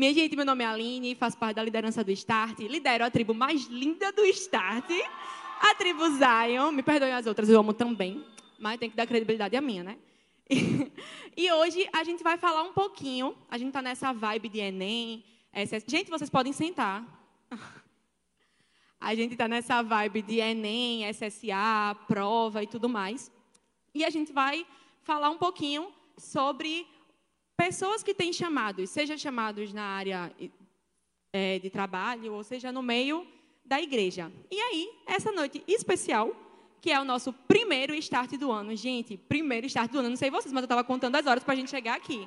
Minha gente, meu nome é Aline, faço parte da liderança do Start, lidero a tribo mais linda do Start, a tribo Zion. Me perdoem as outras, eu amo também, mas tem que dar credibilidade à minha, né? E hoje a gente vai falar um pouquinho, a gente está nessa vibe de Enem. Gente, vocês podem sentar. A gente está nessa vibe de Enem, SSA, prova e tudo mais. E a gente vai falar um pouquinho sobre pessoas que têm chamados, seja chamados na área é, de trabalho, ou seja no meio da igreja. E aí, essa noite especial, que é o nosso primeiro start do ano. Gente, primeiro start do ano, não sei vocês, mas eu estava contando as horas para a gente chegar aqui.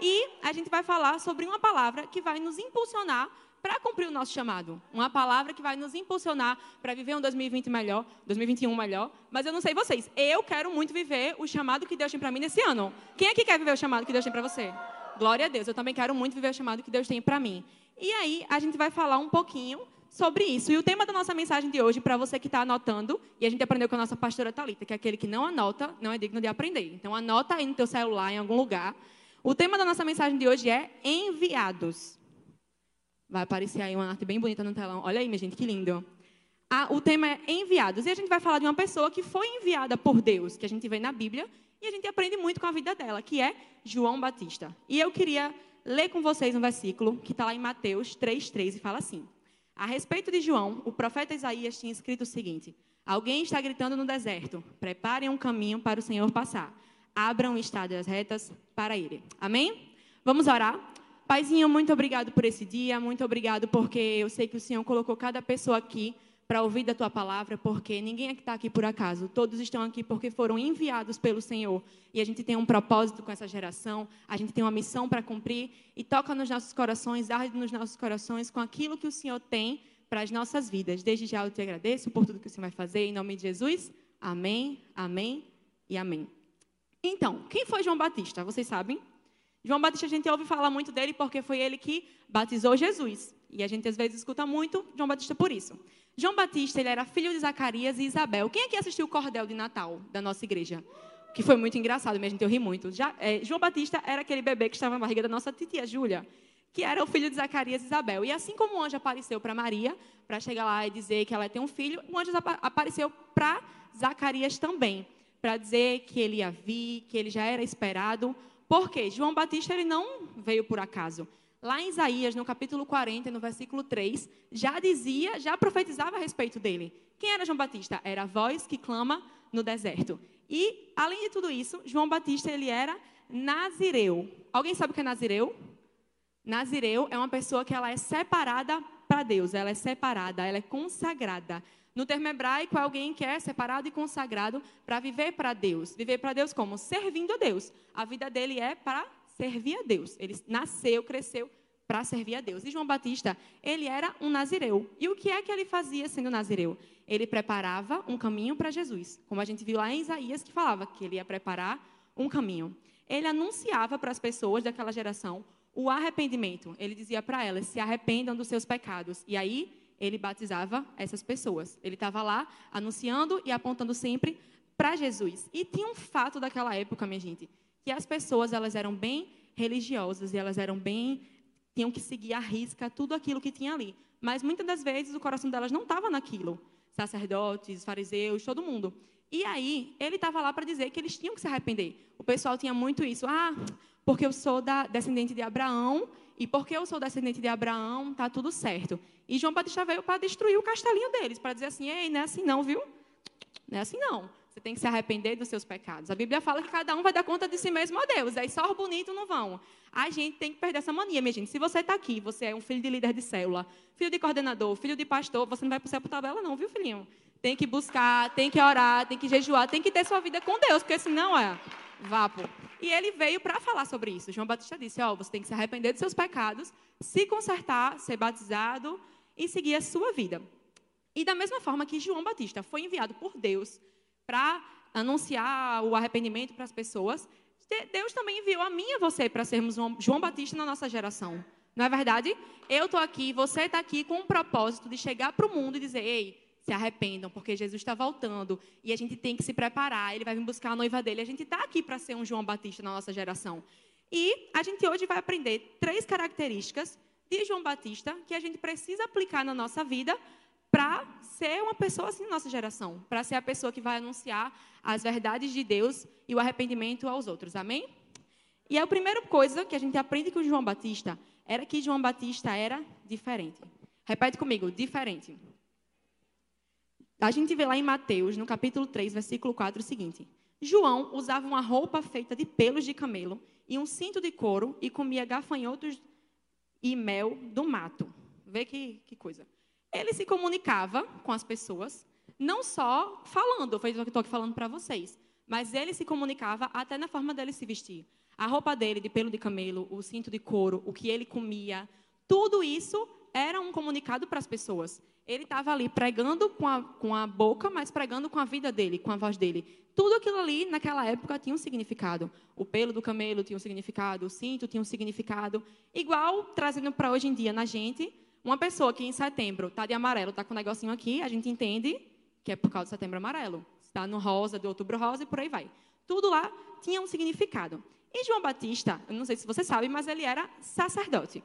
E a gente vai falar sobre uma palavra que vai nos impulsionar para cumprir o nosso chamado. Uma palavra que vai nos impulsionar para viver um 2020 melhor, 2021 melhor. Mas eu não sei vocês, eu quero muito viver o chamado que Deus tem para mim nesse ano. Quem aqui quer viver o chamado que Deus tem para você? Glória a Deus, eu também quero muito viver o chamado que Deus tem para mim. E aí, a gente vai falar um pouquinho sobre isso. E o tema da nossa mensagem de hoje, para você que está anotando, e a gente aprendeu com a nossa pastora Talita, que é aquele que não anota, não é digno de aprender. Então, anota aí no teu celular, em algum lugar. O tema da nossa mensagem de hoje é enviados. Vai aparecer aí uma arte bem bonita no telão. Olha aí, minha gente, que lindo. Ah, o tema é enviados. E a gente vai falar de uma pessoa que foi enviada por Deus, que a gente vê na Bíblia, e a gente aprende muito com a vida dela, que é João Batista. E eu queria ler com vocês um versículo que está lá em Mateus 3,3 e fala assim: A respeito de João, o profeta Isaías tinha escrito o seguinte: Alguém está gritando no deserto: Preparem um caminho para o Senhor passar. Abram estradas retas para ele. Amém? Vamos orar? Paizinho, muito obrigado por esse dia, muito obrigado porque eu sei que o Senhor colocou cada pessoa aqui para ouvir da tua palavra, porque ninguém é que está aqui por acaso, todos estão aqui porque foram enviados pelo Senhor. E a gente tem um propósito com essa geração, a gente tem uma missão para cumprir, e toca nos nossos corações, arde nos nossos corações com aquilo que o Senhor tem para as nossas vidas. Desde já eu te agradeço por tudo que o Senhor vai fazer, em nome de Jesus. Amém, amém e amém. Então, quem foi João Batista? Vocês sabem? João Batista, a gente ouve falar muito dele porque foi ele que batizou Jesus. E a gente às vezes escuta muito João Batista por isso. João Batista, ele era filho de Zacarias e Isabel. Quem aqui assistiu o cordel de Natal da nossa igreja? Que foi muito engraçado, gente, eu ri muito. Já, é, João Batista era aquele bebê que estava na barriga da nossa titia Júlia, que era o filho de Zacarias e Isabel. E assim como o anjo apareceu para Maria, para chegar lá e dizer que ela tem um filho, o anjo apareceu para Zacarias também, para dizer que ele ia vir, que ele já era esperado, por quê? João Batista ele não veio por acaso. Lá em Isaías, no capítulo 40, no versículo 3, já dizia, já profetizava a respeito dele. Quem era João Batista? Era a voz que clama no deserto. E, além de tudo isso, João Batista ele era nazireu. Alguém sabe o que é nazireu? Nazireu é uma pessoa que ela é separada para Deus, ela é separada, ela é consagrada. No termo hebraico, alguém que é separado e consagrado para viver para Deus. Viver para Deus como? Servindo a Deus. A vida dele é para servir a Deus. Ele nasceu, cresceu para servir a Deus. E João Batista, ele era um nazireu. E o que é que ele fazia sendo nazireu? Ele preparava um caminho para Jesus. Como a gente viu lá em Isaías, que falava que ele ia preparar um caminho. Ele anunciava para as pessoas daquela geração o arrependimento. Ele dizia para elas: se arrependam dos seus pecados. E aí ele batizava essas pessoas. Ele estava lá anunciando e apontando sempre para Jesus. E tinha um fato daquela época, minha gente, que as pessoas elas eram bem religiosas e elas eram bem tinham que seguir à risca tudo aquilo que tinha ali. Mas muitas das vezes o coração delas não estava naquilo. Sacerdotes, fariseus, todo mundo. E aí, ele estava lá para dizer que eles tinham que se arrepender. O pessoal tinha muito isso. Ah, porque eu sou da, descendente de Abraão e porque eu sou descendente de Abraão, tá tudo certo. E João Batista veio para destruir o castelinho deles, para dizer assim: ei, não é assim não, viu? Não é assim não. Você tem que se arrepender dos seus pecados. A Bíblia fala que cada um vai dar conta de si mesmo a Deus. Aí só os bonitos não vão. A gente tem que perder essa mania, minha gente. Se você está aqui, você é um filho de líder de célula, filho de coordenador, filho de pastor, você não vai para o tabela, não, viu, filhinho? Tem que buscar, tem que orar, tem que jejuar, tem que ter sua vida com Deus, porque senão é vapo. E ele veio para falar sobre isso. João Batista disse: Ó, oh, você tem que se arrepender dos seus pecados, se consertar, ser batizado e seguir a sua vida. E da mesma forma que João Batista foi enviado por Deus para anunciar o arrependimento para as pessoas, Deus também enviou a mim e a você para sermos João Batista na nossa geração. Não é verdade? Eu estou aqui, você está aqui com um propósito de chegar para o mundo e dizer: ei, se arrependam, porque Jesus está voltando e a gente tem que se preparar. Ele vai vir buscar a noiva dele. A gente está aqui para ser um João Batista na nossa geração. E a gente hoje vai aprender três características de João Batista que a gente precisa aplicar na nossa vida para ser uma pessoa assim na nossa geração, para ser a pessoa que vai anunciar as verdades de Deus e o arrependimento aos outros. Amém? E a primeira coisa que a gente aprende com João Batista era que João Batista era diferente. Repete comigo, diferente. A gente vê lá em Mateus, no capítulo 3, versículo 4, o seguinte: João usava uma roupa feita de pelos de camelo e um cinto de couro e comia gafanhotos e mel do mato. Vê que, que coisa. Ele se comunicava com as pessoas, não só falando, foi o que estou aqui falando para vocês, mas ele se comunicava até na forma dele se vestir. A roupa dele de pelo de camelo, o cinto de couro, o que ele comia, tudo isso era um comunicado para as pessoas. Ele estava ali pregando com a, com a boca, mas pregando com a vida dele, com a voz dele. Tudo aquilo ali, naquela época, tinha um significado. O pelo do camelo tinha um significado, o cinto tinha um significado. Igual trazendo para hoje em dia na gente, uma pessoa que em setembro está de amarelo, está com um negocinho aqui, a gente entende que é por causa do setembro amarelo. Está no rosa, do outubro rosa e por aí vai. Tudo lá tinha um significado. E João Batista, eu não sei se você sabe, mas ele era sacerdote.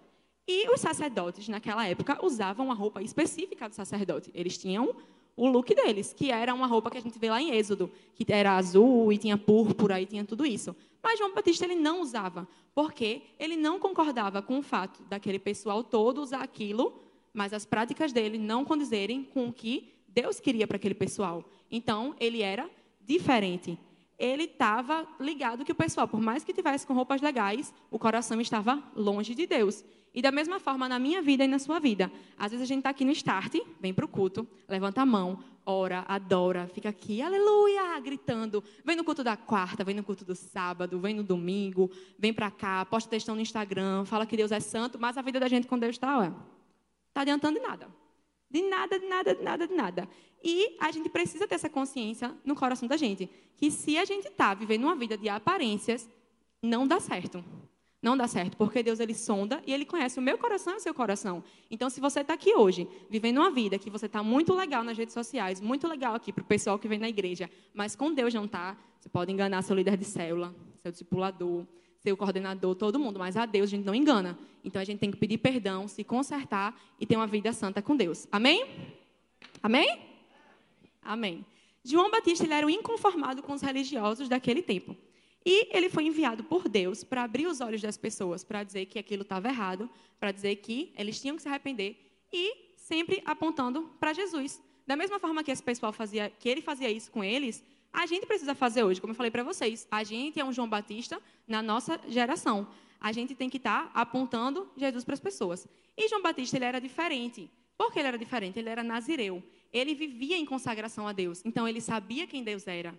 E os sacerdotes, naquela época, usavam uma roupa específica do sacerdote. Eles tinham o look deles, que era uma roupa que a gente vê lá em Êxodo, que era azul e tinha púrpura e tinha tudo isso. Mas João Batista ele não usava, porque ele não concordava com o fato daquele pessoal todo usar aquilo, mas as práticas dele não condizerem com o que Deus queria para aquele pessoal. Então, ele era diferente ele estava ligado que o pessoal, por mais que tivesse com roupas legais, o coração estava longe de Deus. E da mesma forma na minha vida e na sua vida. Às vezes a gente está aqui no start, vem para o culto, levanta a mão, ora, adora, fica aqui, aleluia, gritando. Vem no culto da quarta, vem no culto do sábado, vem no domingo, vem para cá, posta textão no Instagram, fala que Deus é santo, mas a vida da gente com Deus está, olha, está adiantando de nada. De nada, de nada, de nada, de nada. E a gente precisa ter essa consciência no coração da gente, que se a gente está vivendo uma vida de aparências, não dá certo. Não dá certo, porque Deus ele sonda e ele conhece o meu coração e o seu coração. Então, se você está aqui hoje, vivendo uma vida que você está muito legal nas redes sociais, muito legal aqui para o pessoal que vem na igreja, mas com Deus não está, você pode enganar seu líder de célula, seu discipulador, seu coordenador, todo mundo, mas a Deus a gente não engana. Então, a gente tem que pedir perdão, se consertar e ter uma vida santa com Deus. Amém? Amém? Amém. João Batista ele era o inconformado com os religiosos daquele tempo. E ele foi enviado por Deus para abrir os olhos das pessoas, para dizer que aquilo estava errado, para dizer que eles tinham que se arrepender e sempre apontando para Jesus. Da mesma forma que esse pessoal fazia, que ele fazia isso com eles, a gente precisa fazer hoje, como eu falei para vocês. A gente é um João Batista na nossa geração. A gente tem que estar tá apontando Jesus para as pessoas. E João Batista ele era diferente. Por que ele era diferente? Ele era nazireu. Ele vivia em consagração a Deus. Então, ele sabia quem Deus era.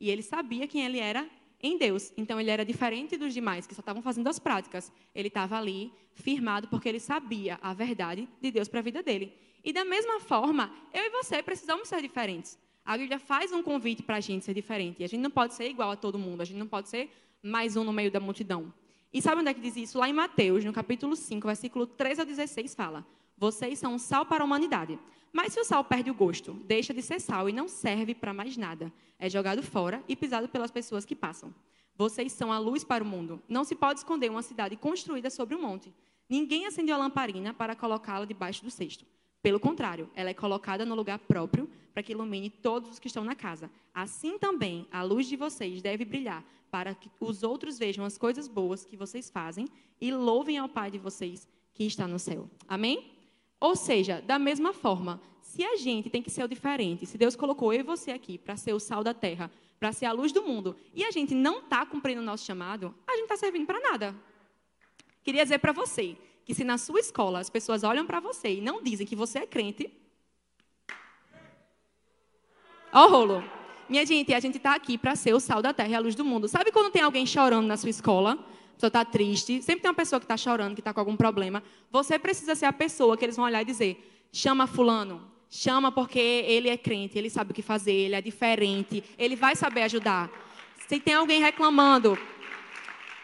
E ele sabia quem ele era em Deus. Então, ele era diferente dos demais, que só estavam fazendo as práticas. Ele estava ali, firmado, porque ele sabia a verdade de Deus para a vida dele. E da mesma forma, eu e você precisamos ser diferentes. A Bíblia faz um convite para a gente ser diferente. E a gente não pode ser igual a todo mundo. A gente não pode ser mais um no meio da multidão. E sabe onde é que diz isso? Lá em Mateus, no capítulo 5, versículo 13 a 16, fala: vocês são um sal para a humanidade. Mas se o sal perde o gosto, deixa de ser sal e não serve para mais nada. É jogado fora e pisado pelas pessoas que passam. Vocês são a luz para o mundo. Não se pode esconder uma cidade construída sobre um monte. Ninguém acendeu a lamparina para colocá-la debaixo do cesto. Pelo contrário, ela é colocada no lugar próprio para que ilumine todos os que estão na casa. Assim também, a luz de vocês deve brilhar para que os outros vejam as coisas boas que vocês fazem e louvem ao Pai de vocês que está no céu. Amém? Ou seja, da mesma forma, se a gente tem que ser o diferente, se Deus colocou eu e você aqui para ser o sal da terra, para ser a luz do mundo, e a gente não está cumprindo o nosso chamado, a gente está servindo para nada. Queria dizer para você que se na sua escola as pessoas olham para você e não dizem que você é crente, ó rolo. Minha gente, a gente está aqui para ser o sal da terra e a luz do mundo. Sabe quando tem alguém chorando na sua escola? Pessoa está triste, sempre tem uma pessoa que está chorando, que está com algum problema. Você precisa ser a pessoa que eles vão olhar e dizer: chama Fulano, chama porque ele é crente, ele sabe o que fazer, ele é diferente, ele vai saber ajudar. Se tem alguém reclamando,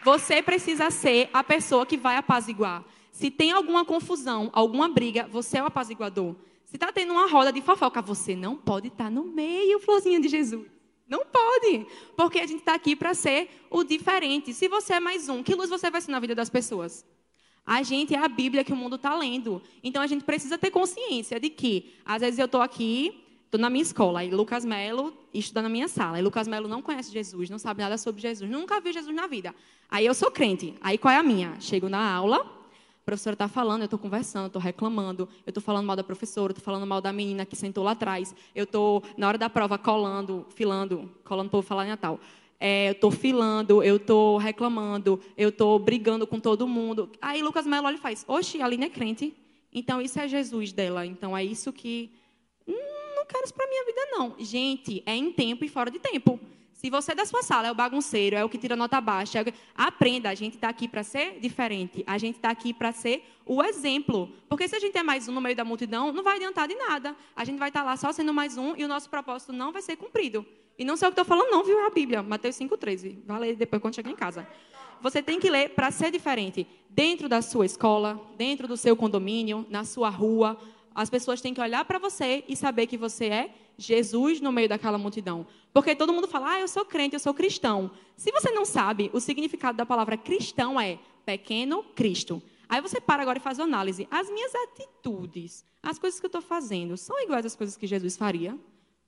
você precisa ser a pessoa que vai apaziguar. Se tem alguma confusão, alguma briga, você é o apaziguador. Se está tendo uma roda de fofoca, você não pode estar tá no meio, florzinha de Jesus. Não pode, porque a gente está aqui para ser o diferente. Se você é mais um, que luz você vai ser na vida das pessoas? A gente é a Bíblia que o mundo está lendo. Então a gente precisa ter consciência de que, às vezes eu estou aqui, estou na minha escola, e Lucas Melo estuda na minha sala. E Lucas Melo não conhece Jesus, não sabe nada sobre Jesus, nunca viu Jesus na vida. Aí eu sou crente. Aí qual é a minha? Chego na aula, professora está falando, eu estou conversando, estou reclamando, eu estou falando mal da professora, estou falando mal da menina que sentou lá atrás, eu estou, na hora da prova, colando, filando, colando povo falar em Natal. É, eu estou filando, eu estou reclamando, eu estou brigando com todo mundo. Aí Lucas Melo olha e faz, oxe, a Aline é crente, então isso é Jesus dela, então é isso que... Hum, não quero isso para minha vida, não. Gente, é em tempo e fora de tempo. Se você da sua sala é o bagunceiro, é o que tira nota baixa, é aprenda. A gente está aqui para ser diferente. A gente está aqui para ser o exemplo. Porque se a gente é mais um no meio da multidão, não vai adiantar de nada. A gente vai estar tá lá só sendo mais um e o nosso propósito não vai ser cumprido. E não sei o que estou falando, não, viu? É a Bíblia, Mateus 5,13. Vai ler depois quando chegar em casa. Você tem que ler para ser diferente. Dentro da sua escola, dentro do seu condomínio, na sua rua, as pessoas têm que olhar para você e saber que você é Jesus no meio daquela multidão. Porque todo mundo fala, ah, eu sou crente, eu sou cristão. Se você não sabe, o significado da palavra cristão é pequeno Cristo. Aí você para agora e faz uma análise. As minhas atitudes, as coisas que eu estou fazendo, são iguais às coisas que Jesus faria?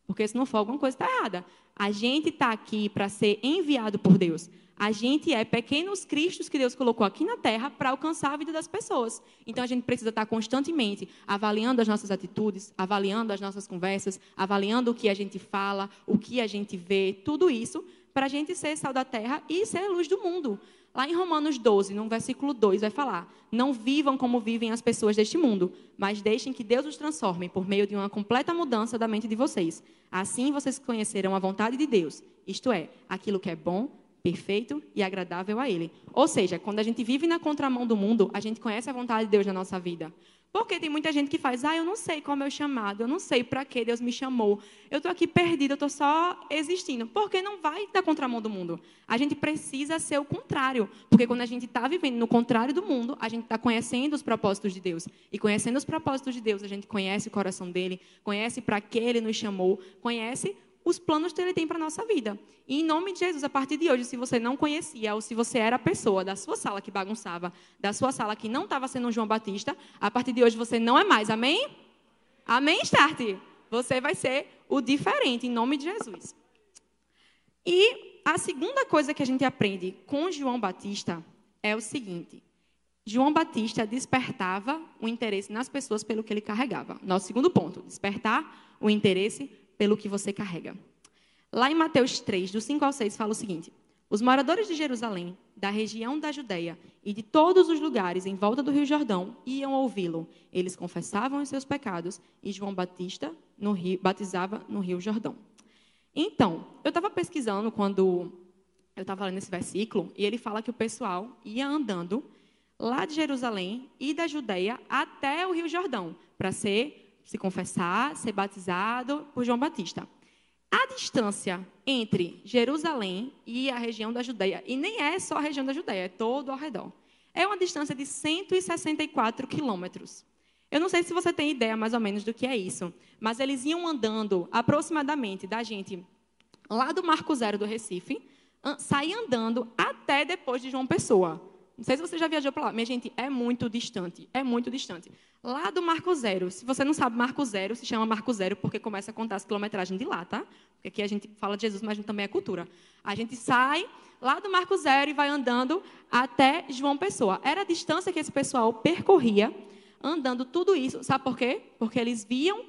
Porque se não for, alguma coisa está errada. A gente está aqui para ser enviado por Deus. A gente é pequenos cristos que Deus colocou aqui na terra para alcançar a vida das pessoas. Então a gente precisa estar constantemente avaliando as nossas atitudes, avaliando as nossas conversas, avaliando o que a gente fala, o que a gente vê, tudo isso, para a gente ser sal da terra e ser luz do mundo. Lá em Romanos 12, no versículo 2, vai falar: Não vivam como vivem as pessoas deste mundo, mas deixem que Deus os transforme por meio de uma completa mudança da mente de vocês. Assim vocês conhecerão a vontade de Deus, isto é, aquilo que é bom, perfeito e agradável a Ele. Ou seja, quando a gente vive na contramão do mundo, a gente conhece a vontade de Deus na nossa vida. Porque tem muita gente que faz, ah, eu não sei qual é o meu chamado, eu não sei para que Deus me chamou, eu estou aqui perdida, eu estou só existindo. Porque não vai da contramão do mundo. A gente precisa ser o contrário. Porque quando a gente está vivendo no contrário do mundo, a gente está conhecendo os propósitos de Deus. E conhecendo os propósitos de Deus, a gente conhece o coração dele, conhece para que ele nos chamou, conhece os planos que ele tem para a nossa vida. E em nome de Jesus, a partir de hoje, se você não conhecia, ou se você era a pessoa da sua sala que bagunçava, da sua sala que não estava sendo um João Batista, a partir de hoje você não é mais. Amém? Amém, Start? Você vai ser o diferente, em nome de Jesus. E a segunda coisa que a gente aprende com João Batista é o seguinte: João Batista despertava o interesse nas pessoas pelo que ele carregava. Nosso segundo ponto: despertar o interesse pelo que você carrega. Lá em Mateus 3, do 5 ao 6, fala o seguinte: Os moradores de Jerusalém, da região da Judéia e de todos os lugares em volta do Rio Jordão iam ouvi-lo. Eles confessavam os seus pecados e João Batista no rio, batizava no Rio Jordão. Então, eu estava pesquisando quando eu estava lendo esse versículo e ele fala que o pessoal ia andando lá de Jerusalém e da Judéia até o Rio Jordão para ser se confessar, ser batizado por João Batista. A distância entre Jerusalém e a região da Judéia, e nem é só a região da Judéia, é todo ao redor, é uma distância de 164 quilômetros. Eu não sei se você tem ideia mais ou menos do que é isso, mas eles iam andando aproximadamente da gente lá do Marco Zero do Recife, sair andando até depois de João Pessoa. Não sei se você já viajou para lá. Minha gente, é muito distante. É muito distante. Lá do Marco Zero. Se você não sabe, Marco Zero se chama Marco Zero porque começa a contar as quilometragens de lá, tá? Porque aqui a gente fala de Jesus, mas também é cultura. A gente sai lá do Marco Zero e vai andando até João Pessoa. Era a distância que esse pessoal percorria andando tudo isso. Sabe por quê? Porque eles viam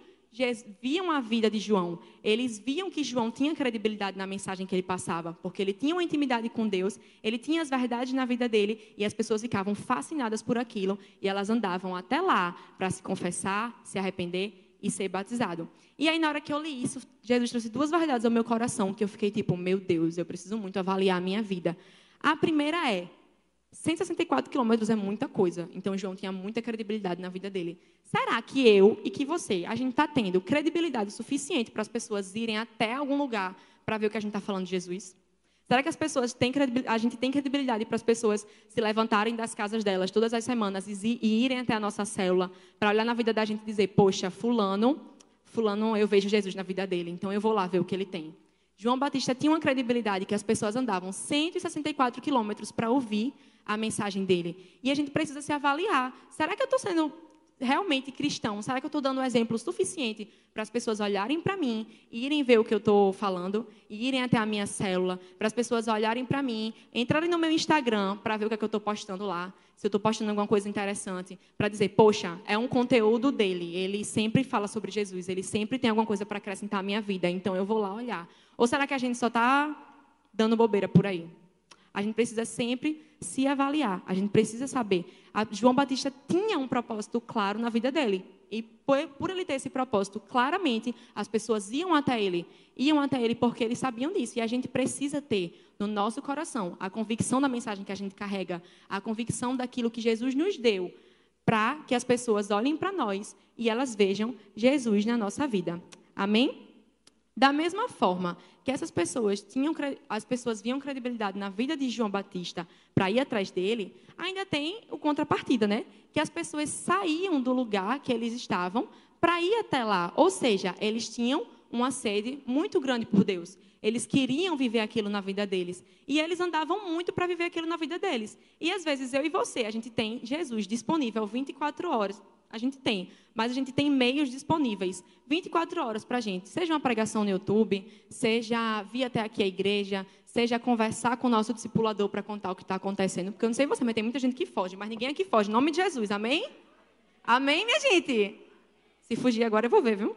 viam a vida de João, eles viam que João tinha credibilidade na mensagem que ele passava, porque ele tinha uma intimidade com Deus, ele tinha as verdades na vida dele, e as pessoas ficavam fascinadas por aquilo, e elas andavam até lá para se confessar, se arrepender e ser batizado. E aí, na hora que eu li isso, Jesus trouxe duas verdades ao meu coração, que eu fiquei tipo, meu Deus, eu preciso muito avaliar a minha vida. A primeira é, 164 quilômetros é muita coisa. Então, João tinha muita credibilidade na vida dele. Será que eu e que você, a gente está tendo credibilidade suficiente para as pessoas irem até algum lugar para ver o que a gente está falando de Jesus? Será que as pessoas têm a gente tem credibilidade para as pessoas se levantarem das casas delas todas as semanas e, e irem até a nossa célula para olhar na vida da gente e dizer, poxa, fulano, fulano, eu vejo Jesus na vida dele, então eu vou lá ver o que ele tem. João Batista tinha uma credibilidade que as pessoas andavam 164 quilômetros para ouvir a mensagem dele. E a gente precisa se avaliar. Será que eu estou sendo realmente cristão? Será que eu estou dando um exemplo suficiente para as pessoas olharem para mim, irem ver o que eu estou falando, irem até a minha célula, para as pessoas olharem para mim, entrarem no meu Instagram para ver o que, é que eu estou postando lá, se eu estou postando alguma coisa interessante, para dizer, poxa, é um conteúdo dele, ele sempre fala sobre Jesus, ele sempre tem alguma coisa para acrescentar à minha vida, então eu vou lá olhar. Ou será que a gente só está dando bobeira por aí? A gente precisa sempre se avaliar. A gente precisa saber. A João Batista tinha um propósito claro na vida dele. E por ele ter esse propósito, claramente, as pessoas iam até ele. Iam até ele porque eles sabiam disso. E a gente precisa ter no nosso coração a convicção da mensagem que a gente carrega, a convicção daquilo que Jesus nos deu, para que as pessoas olhem para nós e elas vejam Jesus na nossa vida. Amém? Da mesma forma que essas pessoas tinham, as pessoas viam credibilidade na vida de João Batista para ir atrás dele, ainda tem o contrapartida, né? Que as pessoas saíam do lugar que eles estavam para ir até lá. Ou seja, eles tinham uma sede muito grande por Deus. Eles queriam viver aquilo na vida deles. E eles andavam muito para viver aquilo na vida deles. E às vezes eu e você, a gente tem Jesus disponível 24 horas a gente tem, mas a gente tem meios disponíveis 24 horas para a gente. Seja uma pregação no YouTube, seja vir até aqui à igreja, seja conversar com o nosso discipulador para contar o que está acontecendo. Porque eu não sei você, mas tem muita gente que foge, mas ninguém aqui foge. Em nome de Jesus, amém? Amém, minha gente? Se fugir agora, eu vou ver, viu?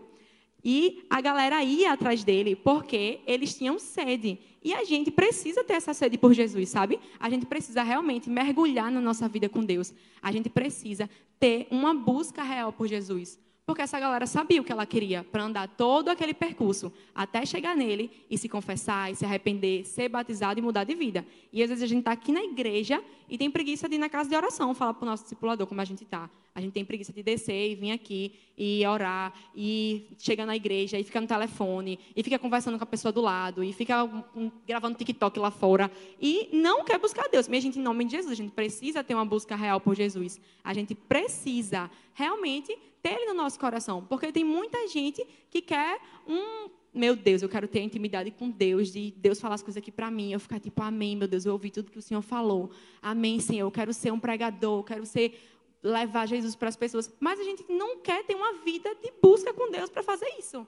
E a galera ia atrás dele porque eles tinham sede. E a gente precisa ter essa sede por Jesus, sabe? A gente precisa realmente mergulhar na nossa vida com Deus. A gente precisa ter uma busca real por Jesus. Porque essa galera sabia o que ela queria para andar todo aquele percurso até chegar nele e se confessar, e se arrepender, ser batizado e mudar de vida. E às vezes a gente está aqui na igreja e tem preguiça de ir na casa de oração falar para o nosso discipulador como a gente está. A gente tem preguiça de descer e vir aqui e orar e chega na igreja e fica no telefone e fica conversando com a pessoa do lado e fica gravando TikTok lá fora e não quer buscar Deus. Minha gente, em nome de Jesus, a gente precisa ter uma busca real por Jesus. A gente precisa realmente ter ele no nosso coração, porque tem muita gente que quer um meu Deus, eu quero ter intimidade com Deus, de Deus falar as coisas aqui para mim, eu ficar tipo, amém, meu Deus, eu ouvi tudo que o Senhor falou. Amém, Senhor, eu quero ser um pregador, eu quero ser levar Jesus para as pessoas, mas a gente não quer ter uma vida de busca com Deus para fazer isso.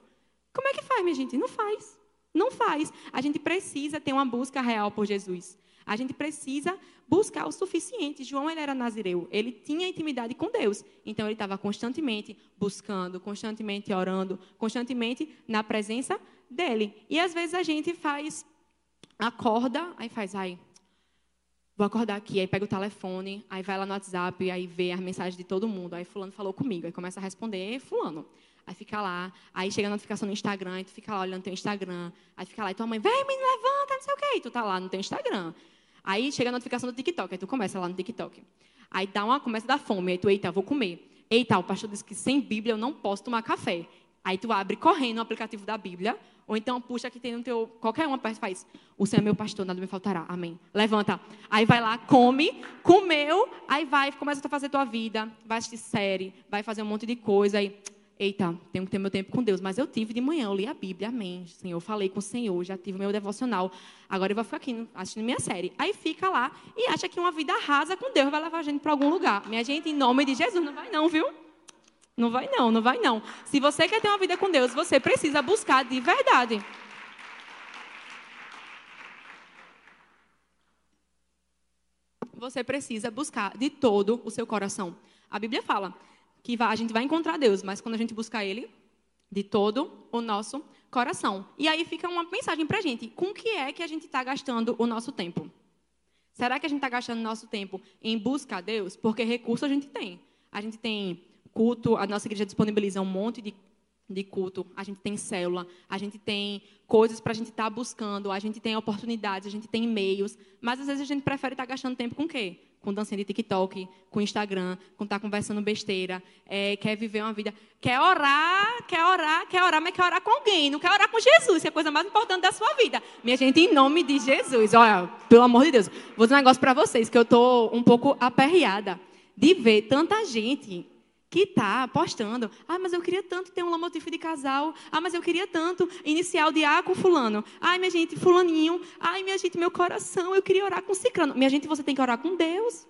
Como é que faz, minha gente? Não faz. Não faz. A gente precisa ter uma busca real por Jesus. A gente precisa buscar o suficiente. João ele era nazireu, ele tinha intimidade com Deus. Então ele estava constantemente buscando, constantemente orando, constantemente na presença dele. E às vezes a gente faz acorda, aí faz, ai, Vou acordar aqui, aí pega o telefone, aí vai lá no WhatsApp, aí vê as mensagens de todo mundo. Aí fulano falou comigo, aí começa a responder, fulano. Aí fica lá, aí chega a notificação no Instagram, aí tu fica lá olhando teu Instagram. Aí fica lá, e tua mãe, vem, me levanta, não sei o quê. E tu tá lá no teu Instagram. Aí chega a notificação do TikTok, aí tu começa lá no TikTok. Aí dá uma, começa a dar fome, aí tu, eita, vou comer. Eita, o pastor disse que sem Bíblia eu não posso tomar café. Aí tu abre correndo o aplicativo da Bíblia, ou então puxa que tem no teu. Qualquer uma faz. O Senhor é meu pastor, nada me faltará. Amém. Levanta. Aí vai lá, come, comeu, aí vai, começa a fazer tua vida, vai assistir série, vai fazer um monte de coisa. Aí, eita, tenho que ter meu tempo com Deus. Mas eu tive de manhã, eu li a Bíblia, amém. Senhor, falei com o Senhor, já tive meu devocional. Agora eu vou ficar aqui assistindo minha série. Aí fica lá e acha que uma vida rasa com Deus vai levar a gente para algum lugar. Minha gente, em nome de Jesus, não vai não, viu? Não vai não, não vai não. Se você quer ter uma vida com Deus, você precisa buscar de verdade. Você precisa buscar de todo o seu coração. A Bíblia fala que a gente vai encontrar Deus, mas quando a gente buscar Ele, de todo o nosso coração. E aí fica uma mensagem para a gente: com que é que a gente está gastando o nosso tempo? Será que a gente está gastando nosso tempo em buscar Deus? Porque recurso a gente tem. A gente tem culto, a nossa igreja disponibiliza um monte de, de culto, a gente tem célula, a gente tem coisas para a gente estar tá buscando, a gente tem oportunidades, a gente tem e-mails, mas às vezes a gente prefere estar tá gastando tempo com o quê? Com dancinha de TikTok, com Instagram, com estar tá conversando besteira, é, quer viver uma vida, quer orar, quer orar, quer orar, mas quer orar com alguém, não quer orar com Jesus, que é a coisa mais importante da sua vida. Minha gente, em nome de Jesus, olha, pelo amor de Deus, vou dizer um negócio para vocês, que eu estou um pouco aperreada de ver tanta gente que está postando. Ah, mas eu queria tanto ter um lomotivo de casal. Ah, mas eu queria tanto iniciar o dia com fulano. Ai, minha gente, fulaninho. Ai, minha gente, meu coração, eu queria orar com ciclano. Minha gente, você tem que orar com Deus.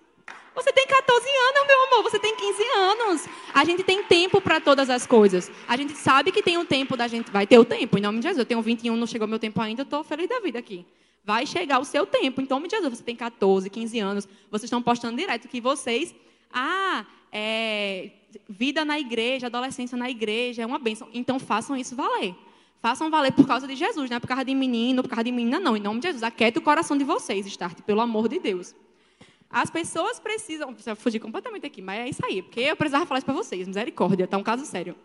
Você tem 14 anos, meu amor, você tem 15 anos. A gente tem tempo para todas as coisas. A gente sabe que tem um tempo da gente. Vai ter o tempo, em nome de Jesus. Eu tenho 21, não chegou meu tempo ainda, eu estou feliz da vida aqui. Vai chegar o seu tempo, em nome de Jesus. Você tem 14, 15 anos, vocês estão postando direto que vocês. Ah, é, vida na igreja, adolescência na igreja, é uma bênção. Então façam isso valer. Façam valer por causa de Jesus, não é por causa de menino, por causa de menina, não. Em nome de Jesus, aquieta o coração de vocês, Start, pelo amor de Deus. As pessoas precisam. Preciso fugir completamente aqui, mas é isso aí, porque eu precisava falar isso para vocês. Misericórdia, está um caso sério.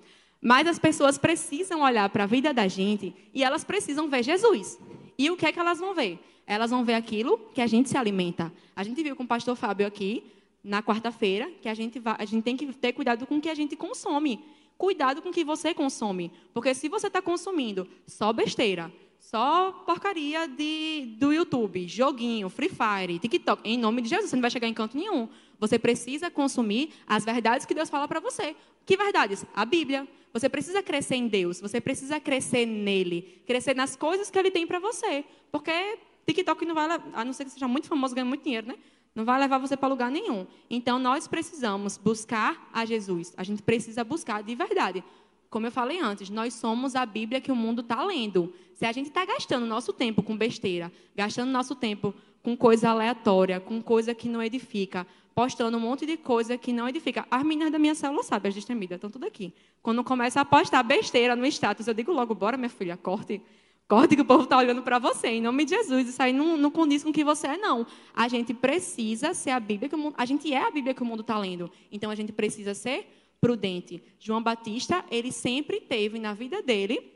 Mas as pessoas precisam olhar para a vida da gente e elas precisam ver Jesus. E o que é que elas vão ver? Elas vão ver aquilo que a gente se alimenta. A gente viu com o pastor Fábio aqui, na quarta-feira, que a gente, vai, a gente tem que ter cuidado com o que a gente consome. Cuidado com o que você consome. Porque se você está consumindo só besteira, só porcaria de, do YouTube, joguinho, Free Fire, TikTok. Em nome de Jesus, você não vai chegar em canto nenhum. Você precisa consumir as verdades que Deus fala para você. Que verdades? A Bíblia. Você precisa crescer em Deus, você precisa crescer nele, crescer nas coisas que ele tem para você. Porque TikTok não vai, a não ser que seja muito famoso, ganha muito dinheiro, né? Não vai levar você para lugar nenhum. Então nós precisamos buscar a Jesus. A gente precisa buscar de verdade. Como eu falei antes, nós somos a Bíblia que o mundo está lendo. Se a gente está gastando nosso tempo com besteira, gastando nosso tempo com coisa aleatória, com coisa que não edifica, postando um monte de coisa que não edifica. As meninas da minha célula sabem, as destemidas, estão tudo aqui. Quando começa a postar besteira no status, eu digo logo, bora, minha filha, corte. Corte que o povo está olhando para você, em nome de Jesus. Isso aí não, não condiz com o que você é, não. A gente precisa ser a Bíblia que o mundo. A gente é a Bíblia que o mundo está lendo. Então a gente precisa ser prudente. João Batista, ele sempre teve na vida dele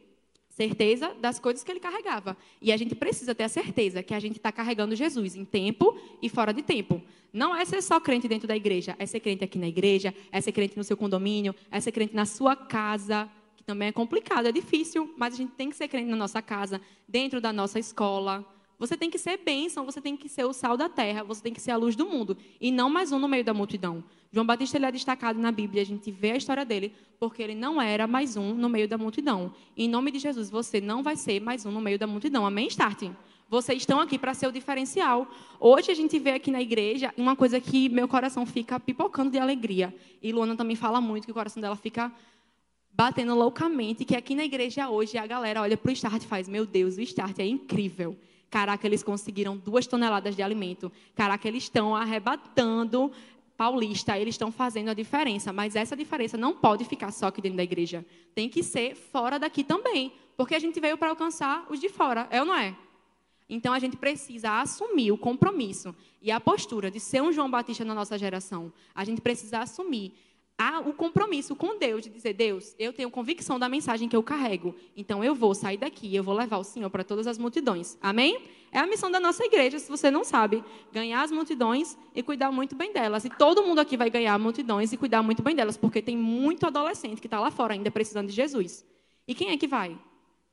certeza das coisas que ele carregava. E a gente precisa ter a certeza que a gente está carregando Jesus em tempo e fora de tempo. Não é ser só crente dentro da igreja, é ser crente aqui na igreja, é ser crente no seu condomínio, é ser crente na sua casa, também é complicado, é difícil, mas a gente tem que ser crente na nossa casa, dentro da nossa escola. Você tem que ser bênção, você tem que ser o sal da terra, você tem que ser a luz do mundo, e não mais um no meio da multidão. João Batista ele é destacado na Bíblia, a gente vê a história dele, porque ele não era mais um no meio da multidão. Em nome de Jesus, você não vai ser mais um no meio da multidão. Amém, Start? Vocês estão aqui para ser o diferencial. Hoje a gente vê aqui na igreja uma coisa que meu coração fica pipocando de alegria. E Luana também fala muito que o coração dela fica batendo loucamente, que aqui na igreja hoje a galera olha para o Start e faz, meu Deus, o Start é incrível. Caraca, eles conseguiram duas toneladas de alimento. Caraca, eles estão arrebatando paulista, eles estão fazendo a diferença, mas essa diferença não pode ficar só aqui dentro da igreja. Tem que ser fora daqui também, porque a gente veio para alcançar os de fora, é ou não é? Então a gente precisa assumir o compromisso e a postura de ser um João Batista na nossa geração. A gente precisa assumir há o compromisso com Deus de dizer: Deus, eu tenho convicção da mensagem que eu carrego, então eu vou sair daqui, eu vou levar o Senhor para todas as multidões. Amém? É a missão da nossa igreja, se você não sabe, ganhar as multidões e cuidar muito bem delas. E todo mundo aqui vai ganhar multidões e cuidar muito bem delas, porque tem muito adolescente que está lá fora ainda precisando de Jesus. E quem é que vai?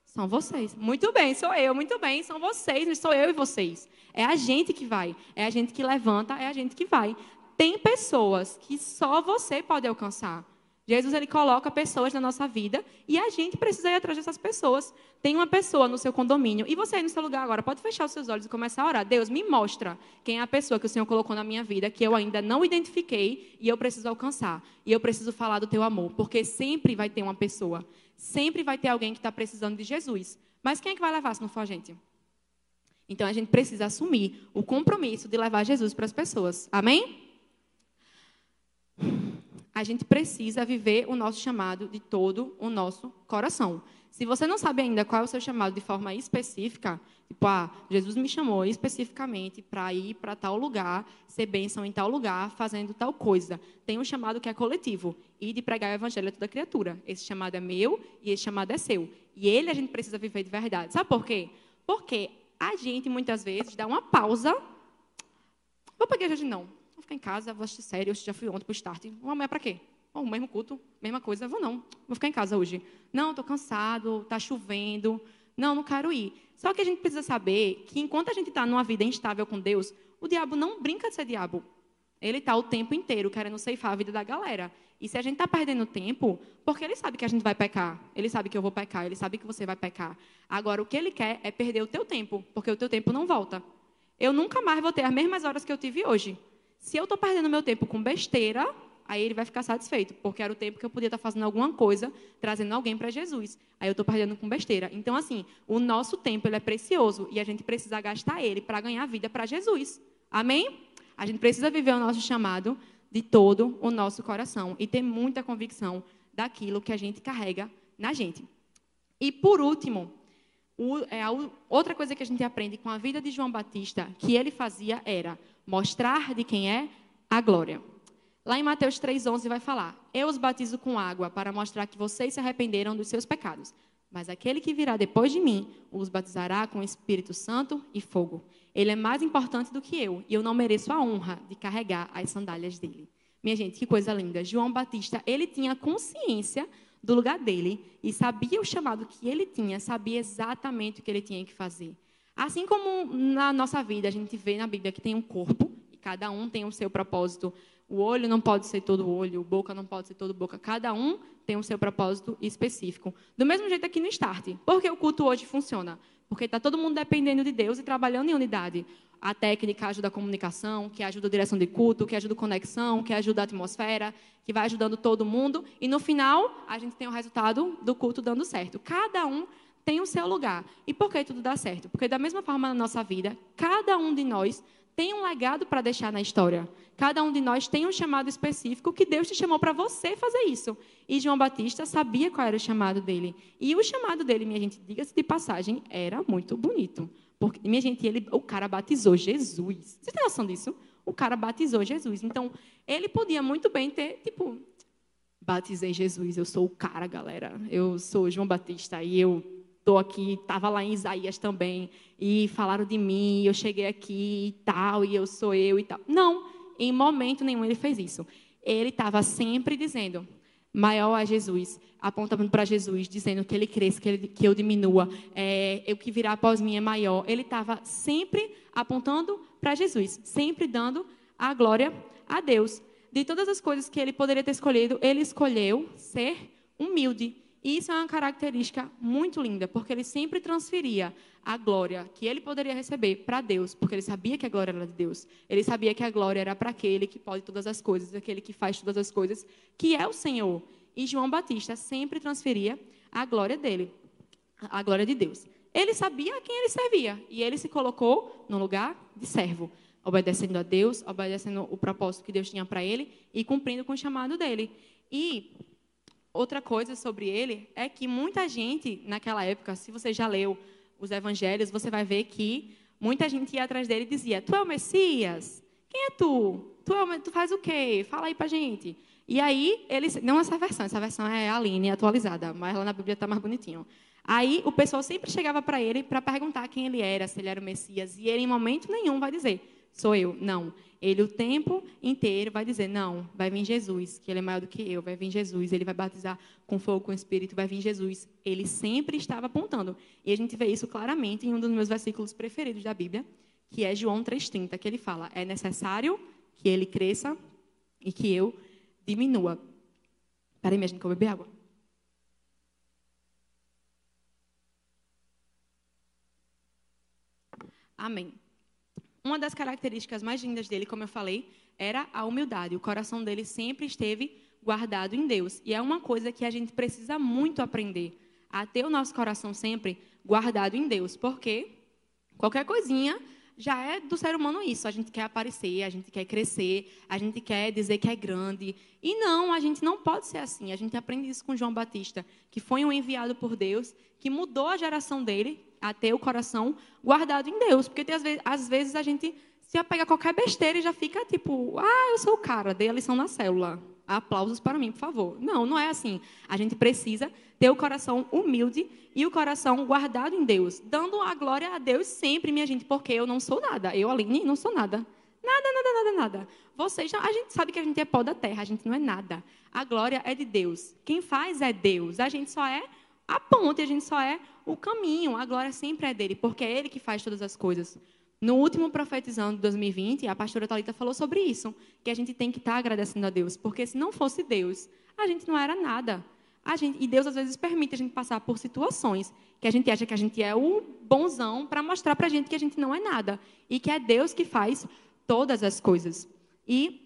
São vocês. Muito bem, sou eu, muito bem, são vocês, sou eu e vocês. É a gente que vai, é a gente que levanta, é a gente que vai tem pessoas que só você pode alcançar. Jesus ele coloca pessoas na nossa vida e a gente precisa ir atrás dessas pessoas. Tem uma pessoa no seu condomínio e você aí no seu lugar agora pode fechar os seus olhos e começar a orar. Deus me mostra quem é a pessoa que o Senhor colocou na minha vida que eu ainda não identifiquei e eu preciso alcançar. E eu preciso falar do teu amor, porque sempre vai ter uma pessoa, sempre vai ter alguém que está precisando de Jesus. Mas quem é que vai levar se não for a gente? Então a gente precisa assumir o compromisso de levar Jesus para as pessoas. Amém? A gente precisa viver o nosso chamado de todo o nosso coração. Se você não sabe ainda qual é o seu chamado de forma específica, tipo, ah, Jesus me chamou especificamente para ir para tal lugar, ser bênção em tal lugar, fazendo tal coisa. Tem um chamado que é coletivo, e de pregar o evangelho a toda criatura. Esse chamado é meu e esse chamado é seu. E ele a gente precisa viver de verdade. Sabe por quê? Porque a gente, muitas vezes, dá uma pausa. Vou igreja hoje não ficar em casa, vou assistir série, eu já fui ontem para o start. Amanhã para quê? Oh, o mesmo culto, mesma coisa. Vou não, vou ficar em casa hoje. Não, estou cansado, está chovendo. Não, não quero ir. Só que a gente precisa saber que enquanto a gente está numa vida instável com Deus, o diabo não brinca de ser diabo. Ele está o tempo inteiro querendo ceifar a vida da galera. E se a gente está perdendo tempo, porque ele sabe que a gente vai pecar, ele sabe que eu vou pecar, ele sabe que você vai pecar. Agora, o que ele quer é perder o teu tempo, porque o teu tempo não volta. Eu nunca mais vou ter as mesmas horas que eu tive hoje. Se eu estou perdendo meu tempo com besteira, aí ele vai ficar satisfeito, porque era o tempo que eu podia estar tá fazendo alguma coisa, trazendo alguém para Jesus. Aí eu estou perdendo com besteira. Então, assim, o nosso tempo ele é precioso e a gente precisa gastar ele para ganhar vida para Jesus. Amém? A gente precisa viver o nosso chamado de todo o nosso coração e ter muita convicção daquilo que a gente carrega na gente. E por último, o, é, a, outra coisa que a gente aprende com a vida de João Batista, que ele fazia era mostrar de quem é a glória. Lá em Mateus 3,11 vai falar: Eu os batizo com água para mostrar que vocês se arrependeram dos seus pecados. Mas aquele que virá depois de mim os batizará com o Espírito Santo e fogo. Ele é mais importante do que eu, e eu não mereço a honra de carregar as sandálias dele. Minha gente, que coisa linda. João Batista, ele tinha consciência do lugar dele e sabia o chamado que ele tinha, sabia exatamente o que ele tinha que fazer. Assim como na nossa vida, a gente vê na Bíblia que tem um corpo, e cada um tem o seu propósito o olho não pode ser todo olho, a boca não pode ser todo boca. Cada um tem o seu propósito específico. Do mesmo jeito aqui no Start. Por que o culto hoje funciona? Porque está todo mundo dependendo de Deus e trabalhando em unidade. A técnica ajuda a comunicação, que ajuda a direção de culto, que ajuda a conexão, que ajuda a atmosfera, que vai ajudando todo mundo. E no final, a gente tem o resultado do culto dando certo. Cada um tem o seu lugar. E por que tudo dá certo? Porque da mesma forma na nossa vida, cada um de nós tem um legado para deixar na história. Cada um de nós tem um chamado específico que Deus te chamou para você fazer isso. E João Batista sabia qual era o chamado dele. E o chamado dele, minha gente, diga-se de passagem, era muito bonito. Porque, minha gente, ele, o cara batizou Jesus. Você tem noção disso? O cara batizou Jesus. Então, ele podia muito bem ter, tipo, batizei Jesus, eu sou o cara, galera. Eu sou João Batista e eu estou aqui, estava lá em Isaías também, e falaram de mim, eu cheguei aqui e tal, e eu sou eu e tal. Não, em momento nenhum ele fez isso. Ele estava sempre dizendo, maior é Jesus, apontando para Jesus, dizendo que ele cresça, que, ele, que eu diminua, é, o que virá após mim é maior. Ele estava sempre apontando para Jesus, sempre dando a glória a Deus. De todas as coisas que ele poderia ter escolhido, ele escolheu ser humilde. E isso é uma característica muito linda, porque ele sempre transferia a glória que ele poderia receber para Deus, porque ele sabia que a glória era de Deus. Ele sabia que a glória era para aquele que pode todas as coisas, aquele que faz todas as coisas, que é o Senhor. E João Batista sempre transferia a glória dele, a glória de Deus. Ele sabia a quem ele servia e ele se colocou no lugar de servo, obedecendo a Deus, obedecendo o propósito que Deus tinha para ele e cumprindo com o chamado dele. E outra coisa sobre ele é que muita gente, naquela época, se você já leu os evangelhos, você vai ver que muita gente ia atrás dele e dizia: Tu é o Messias? Quem é tu? Tu, é, tu faz o quê? Fala aí pra gente. E aí, ele, não essa versão, essa versão é a Aline atualizada, mas lá na Bíblia está mais bonitinho. Aí o pessoal sempre chegava para ele para perguntar quem ele era, se ele era o Messias, e ele em momento nenhum vai dizer: Sou eu. Não. Ele o tempo inteiro vai dizer: não, vai vir Jesus, que ele é maior do que eu, vai vir Jesus, ele vai batizar com fogo, com Espírito, vai vir Jesus. Ele sempre estava apontando. E a gente vê isso claramente em um dos meus versículos preferidos da Bíblia, que é João 3,30, que ele fala: é necessário que ele cresça e que eu diminua. Peraí, minha que eu beber água. Amém. Uma das características mais lindas dele, como eu falei, era a humildade. O coração dele sempre esteve guardado em Deus. E é uma coisa que a gente precisa muito aprender, a ter o nosso coração sempre guardado em Deus, porque qualquer coisinha já é do ser humano isso. A gente quer aparecer, a gente quer crescer, a gente quer dizer que é grande. E não, a gente não pode ser assim. A gente aprende isso com João Batista, que foi um enviado por Deus, que mudou a geração dele a ter o coração guardado em Deus. Porque às, vezes, às vezes a gente se apega a qualquer besteira e já fica tipo, ah, eu sou o cara, dei a lição na célula. Aplausos para mim, por favor. Não, não é assim. A gente precisa ter o coração humilde e o coração guardado em Deus, dando a glória a Deus sempre, minha gente, porque eu não sou nada. Eu, Aline, não sou nada. Nada, nada, nada, nada. Vocês, a gente sabe que a gente é pó da terra, a gente não é nada. A glória é de Deus. Quem faz é Deus. A gente só é a ponte, a gente só é o caminho. A glória sempre é dele, porque é ele que faz todas as coisas. No último Profetizando de 2020, a pastora Talita falou sobre isso, que a gente tem que estar agradecendo a Deus, porque se não fosse Deus, a gente não era nada. A gente, e Deus às vezes permite a gente passar por situações que a gente acha que a gente é o bonzão para mostrar para a gente que a gente não é nada e que é Deus que faz todas as coisas. E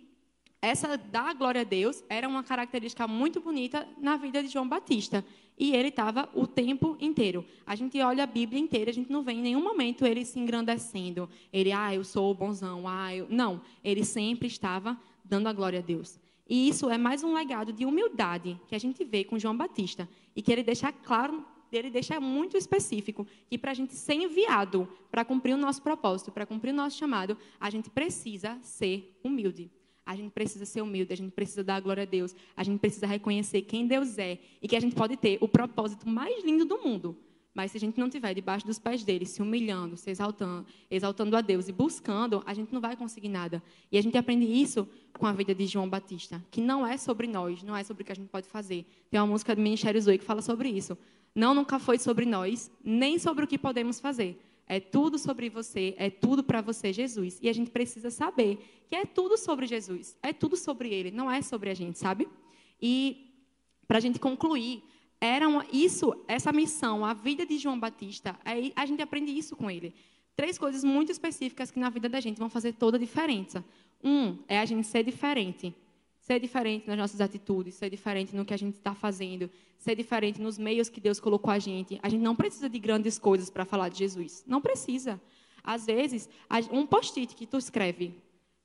essa dar glória a Deus era uma característica muito bonita na vida de João Batista. E ele estava o tempo inteiro. A gente olha a Bíblia inteira, a gente não vê em nenhum momento ele se engrandecendo. Ele, ah, eu sou o bonzão, ah, eu... Não, ele sempre estava dando a glória a Deus. E isso é mais um legado de humildade que a gente vê com João Batista. E que ele deixa claro, ele deixa muito específico, que para a gente ser enviado para cumprir o nosso propósito, para cumprir o nosso chamado, a gente precisa ser humilde. A gente precisa ser humilde, a gente precisa dar a glória a Deus, a gente precisa reconhecer quem Deus é e que a gente pode ter o propósito mais lindo do mundo. Mas se a gente não estiver debaixo dos pés dele, se humilhando, se exaltando, exaltando a Deus e buscando, a gente não vai conseguir nada. E a gente aprende isso com a vida de João Batista, que não é sobre nós, não é sobre o que a gente pode fazer. Tem uma música do Ministério Zoe que fala sobre isso. Não, nunca foi sobre nós, nem sobre o que podemos fazer, é tudo sobre você, é tudo para você, Jesus. E a gente precisa saber que é tudo sobre Jesus, é tudo sobre Ele, não é sobre a gente, sabe? E para a gente concluir, era uma, isso, essa missão, a vida de João Batista, aí a gente aprende isso com ele. Três coisas muito específicas que na vida da gente vão fazer toda a diferença. Um é a gente ser diferente ser diferente nas nossas atitudes, ser diferente no que a gente está fazendo, ser diferente nos meios que Deus colocou a gente. A gente não precisa de grandes coisas para falar de Jesus. Não precisa. Às vezes, um post-it que tu escreve,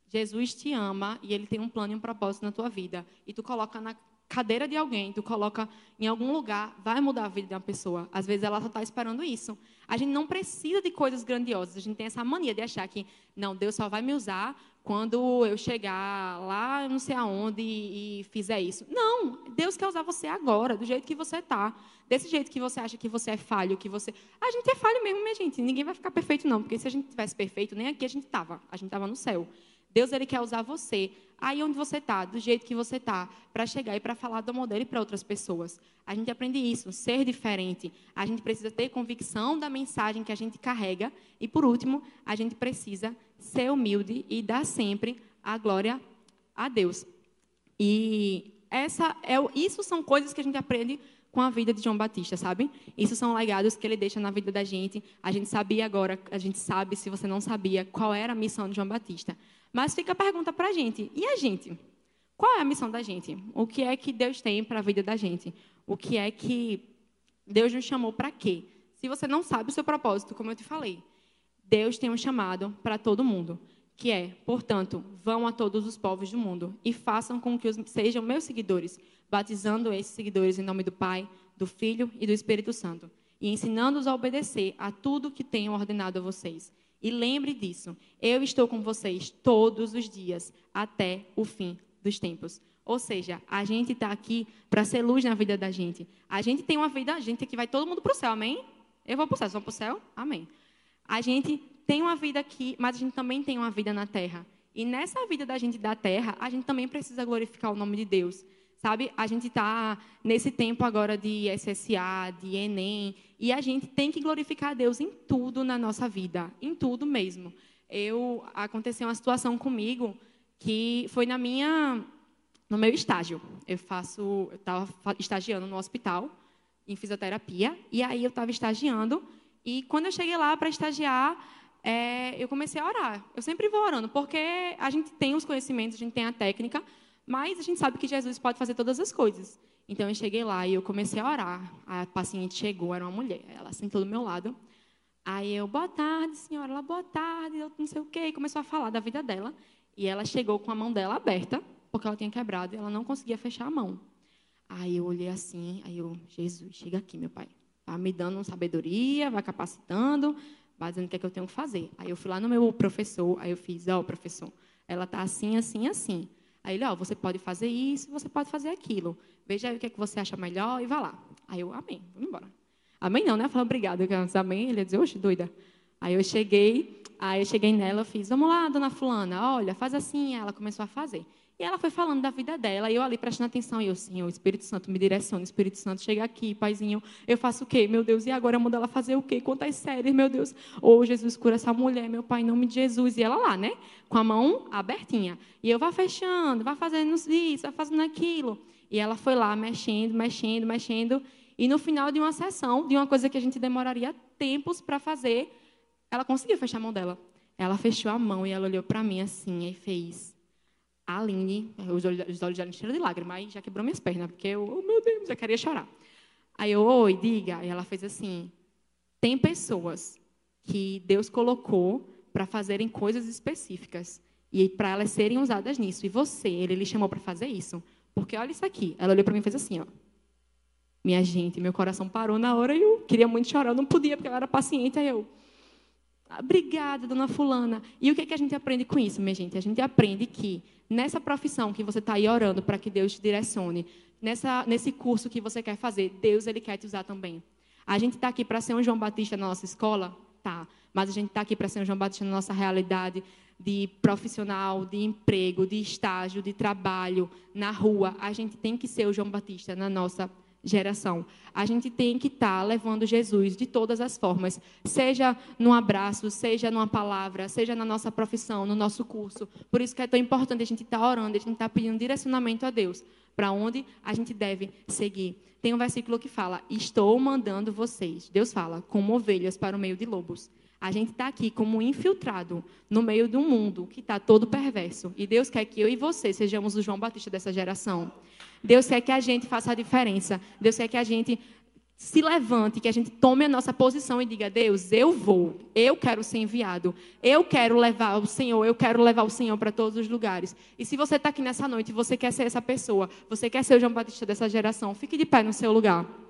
Jesus te ama e ele tem um plano e um propósito na tua vida, e tu coloca na cadeira de alguém, tu coloca em algum lugar, vai mudar a vida de uma pessoa. Às vezes ela só está esperando isso. A gente não precisa de coisas grandiosas. A gente tem essa mania de achar que, não, Deus só vai me usar quando eu chegar lá, não sei aonde, e, e fizer isso. Não, Deus quer usar você agora, do jeito que você está. Desse jeito que você acha que você é falho, que você. A gente é falho mesmo, minha gente. Ninguém vai ficar perfeito, não. Porque se a gente tivesse perfeito, nem aqui a gente estava. A gente estava no céu. Deus ele quer usar você aí onde você está, do jeito que você está, para chegar e para falar do amor dele para outras pessoas. A gente aprende isso, ser diferente. A gente precisa ter convicção da mensagem que a gente carrega. E, por último, a gente precisa ser humilde e dar sempre a glória a Deus. E essa é, isso são coisas que a gente aprende com a vida de João Batista, sabe? Isso são legados que ele deixa na vida da gente. A gente sabia agora, a gente sabe, se você não sabia, qual era a missão de João Batista. Mas fica a pergunta para a gente: e a gente? Qual é a missão da gente? O que é que Deus tem para a vida da gente? O que é que Deus nos chamou para quê? Se você não sabe o seu propósito, como eu te falei, Deus tem um chamado para todo mundo, que é, portanto, vão a todos os povos do mundo e façam com que os, sejam meus seguidores, batizando esses seguidores em nome do Pai, do Filho e do Espírito Santo, e ensinando-os a obedecer a tudo que tenho ordenado a vocês. E lembre disso, eu estou com vocês todos os dias, até o fim dos tempos. Ou seja, a gente está aqui para ser luz na vida da gente. A gente tem uma vida, a gente aqui vai todo mundo para o céu, amém? Eu vou para o céu, vocês vão para o céu? Amém. A gente tem uma vida aqui, mas a gente também tem uma vida na terra. E nessa vida da gente da terra, a gente também precisa glorificar o nome de Deus. Sabe, a gente está nesse tempo agora de SSA, de Enem, e a gente tem que glorificar a Deus em tudo na nossa vida, em tudo mesmo. Eu aconteceu uma situação comigo que foi na minha no meu estágio. Eu faço, eu estava estagiando no hospital em fisioterapia e aí eu estava estagiando e quando eu cheguei lá para estagiar, é, eu comecei a orar. Eu sempre vou orando porque a gente tem os conhecimentos, a gente tem a técnica, mas a gente sabe que Jesus pode fazer todas as coisas. Então eu cheguei lá e eu comecei a orar. A paciente chegou, era uma mulher, ela sentou do meu lado. Aí eu, boa tarde, senhora, ela, boa tarde, eu não sei o quê, e começou a falar da vida dela. E ela chegou com a mão dela aberta, porque ela tinha quebrado e ela não conseguia fechar a mão. Aí eu olhei assim, aí eu, Jesus, chega aqui, meu pai. Vai me dando sabedoria, vai capacitando, vai dizendo o que é que eu tenho que fazer. Aí eu fui lá no meu professor, aí eu fiz, ó, oh, professor, ela está assim, assim, assim. Aí ele, ó, você pode fazer isso, você pode fazer aquilo. Veja aí o que, é que você acha melhor e vá lá. Aí eu, amém, vamos embora. Amém não, né? Falando obrigado. Eu, amém. Ele dizer, oxe, doida. Aí eu cheguei, aí eu cheguei nela, eu fiz, vamos lá, dona fulana, olha, faz assim. Ela começou a fazer. E ela foi falando da vida dela, e eu ali prestando atenção, e eu, Senhor, Espírito Santo, me direciona, Espírito Santo, chega aqui, paizinho, eu faço o quê? Meu Deus, e agora eu mando ela fazer o quê? Quantas séries, meu Deus? Ou oh, Jesus, cura essa mulher, meu pai, em nome de Jesus. E ela lá, né? Com a mão abertinha. E eu, vá fechando, vá fazendo isso, vá fazendo aquilo. E ela foi lá, mexendo, mexendo, mexendo. E no final de uma sessão, de uma coisa que a gente demoraria tempos para fazer, ela conseguiu fechar a mão dela. Ela fechou a mão e ela olhou para mim assim e fez a Aline, os olhos, os olhos dela encheram de lágrimas, aí já quebrou minhas pernas, porque eu, oh, meu Deus, já queria chorar. Aí eu, oi, diga. E ela fez assim: tem pessoas que Deus colocou para fazerem coisas específicas e para elas serem usadas nisso. E você, ele lhe chamou para fazer isso. Porque olha isso aqui. Ela olhou para mim e fez assim, ó. Minha gente, meu coração parou na hora e eu queria muito chorar, eu não podia porque ela era paciente. Aí eu, Obrigada, dona Fulana. E o que, é que a gente aprende com isso, minha gente? A gente aprende que nessa profissão que você está aí orando para que Deus te direcione, nessa, nesse curso que você quer fazer, Deus ele quer te usar também. A gente está aqui para ser um João Batista na nossa escola? Tá. Mas a gente está aqui para ser um João Batista na nossa realidade de profissional, de emprego, de estágio, de trabalho, na rua. A gente tem que ser o João Batista na nossa geração. A gente tem que estar tá levando Jesus de todas as formas, seja num abraço, seja numa palavra, seja na nossa profissão, no nosso curso. Por isso que é tão importante a gente estar tá orando, a gente estar tá pedindo direcionamento a Deus, para onde a gente deve seguir. Tem um versículo que fala: Estou mandando vocês. Deus fala, como ovelhas para o meio de lobos. A gente está aqui como infiltrado no meio de um mundo que está todo perverso. E Deus quer que eu e você sejamos o João Batista dessa geração. Deus quer que a gente faça a diferença. Deus quer que a gente se levante, que a gente tome a nossa posição e diga: Deus, eu vou, eu quero ser enviado, eu quero levar o Senhor, eu quero levar o Senhor para todos os lugares. E se você está aqui nessa noite e você quer ser essa pessoa, você quer ser o João Batista dessa geração, fique de pé no seu lugar.